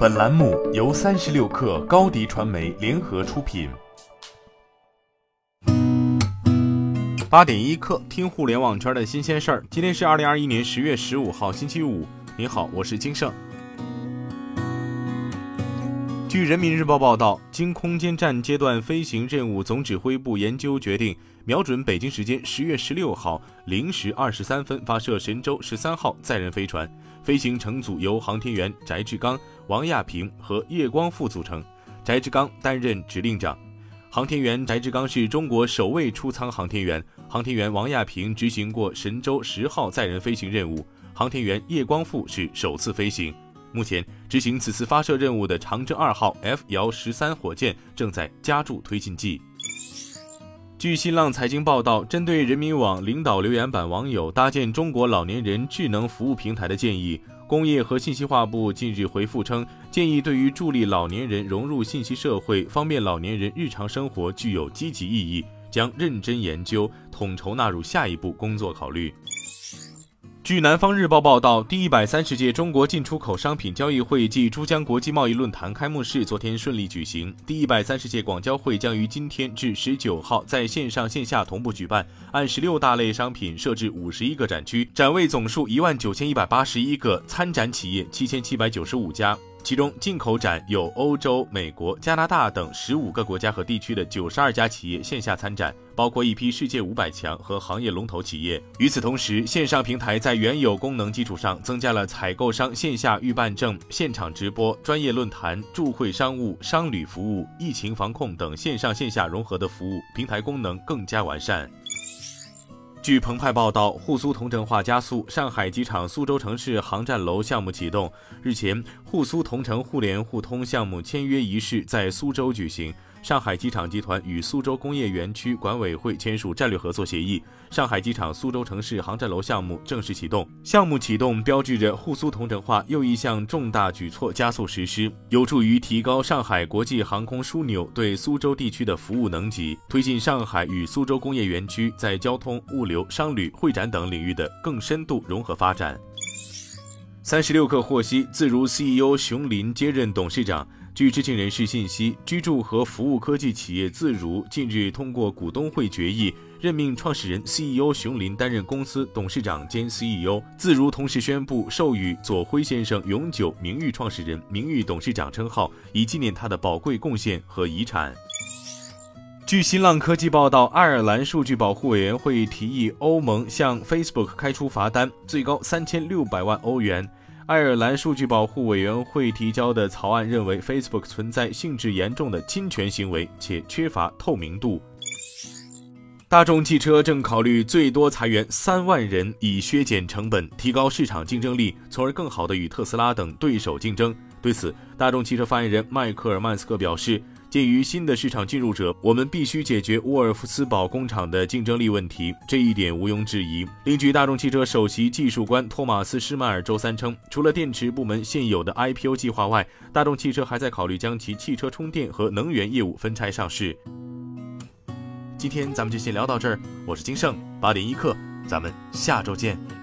本栏目由三十六氪高低传媒联合出品。八点一刻，听互联网圈的新鲜事儿。今天是二零二一年十月十五号，星期五。你好，我是金盛。据人民日报报道，经空间站阶段飞行任务总指挥部研究决定，瞄准北京时间十月十六号零时二十三分发射神舟十三号载人飞船。飞行乘组由航天员翟志刚、王亚平和叶光富组成，翟志刚担任指令长。航天员翟志刚是中国首位出舱航天员，航天员王亚平执行过神舟十号载人飞行任务，航天员叶光富是首次飞行。目前执行此次发射任务的长征二号 F 遥十三火箭正在加注推进剂。据新浪财经报道，针对人民网领导留言板网友搭建中国老年人智能服务平台的建议，工业和信息化部近日回复称，建议对于助力老年人融入信息社会、方便老年人日常生活具有积极意义，将认真研究，统筹纳入下一步工作考虑。据南方日报报道，第一百三十届中国进出口商品交易会暨珠江国际贸易论坛开幕式昨天顺利举行。第一百三十届广交会将于今天至十九号在线上线下同步举办，按十六大类商品设置五十一个展区，展位总数一万九千一百八十一个，参展企业七千七百九十五家。其中，进口展有欧洲、美国、加拿大等十五个国家和地区的九十二家企业线下参展，包括一批世界五百强和行业龙头企业。与此同时，线上平台在原有功能基础上，增加了采购商线下预办证、现场直播、专业论坛、助会商务、商旅服务、疫情防控等线上线下融合的服务，平台功能更加完善。据澎湃报道，沪苏同城化加速，上海机场苏州城市航站楼项目启动。日前，沪苏同城互联互通项目签约仪式在苏州举行。上海机场集团与苏州工业园区管委会签署战略合作协议，上海机场苏州城市航站楼项目正式启动。项目启动标志着沪苏同城化又一项重大举措加速实施，有助于提高上海国际航空枢纽对苏州地区的服务能级，推进上海与苏州工业园区在交通、物流、商旅、会展等领域的更深度融合发展。三十六氪获悉，自如 CEO 熊林接任董事长。据知情人士信息，居住和服务科技企业自如近日通过股东会决议，任命创始人 CEO 熊林担任公司董事长兼 CEO。自如同时宣布授予左晖先生永久名誉创始人、名誉董事长称号，以纪念他的宝贵贡献和遗产。据新浪科技报道，爱尔兰数据保护委员会提议欧盟向 Facebook 开出罚单，最高三千六百万欧元。爱尔兰数据保护委员会提交的草案认为，Facebook 存在性质严重的侵权行为，且缺乏透明度。大众汽车正考虑最多裁员三万人，以削减成本，提高市场竞争力，从而更好地与特斯拉等对手竞争。对此，大众汽车发言人迈克尔·曼斯克表示。鉴于新的市场进入者，我们必须解决沃尔夫斯堡工厂的竞争力问题，这一点毋庸置疑。另据大众汽车首席技术官托马斯·施迈尔周三称，除了电池部门现有的 IPO 计划外，大众汽车还在考虑将其汽车充电和能源业务分拆上市。今天咱们就先聊到这儿，我是金盛八点一刻，咱们下周见。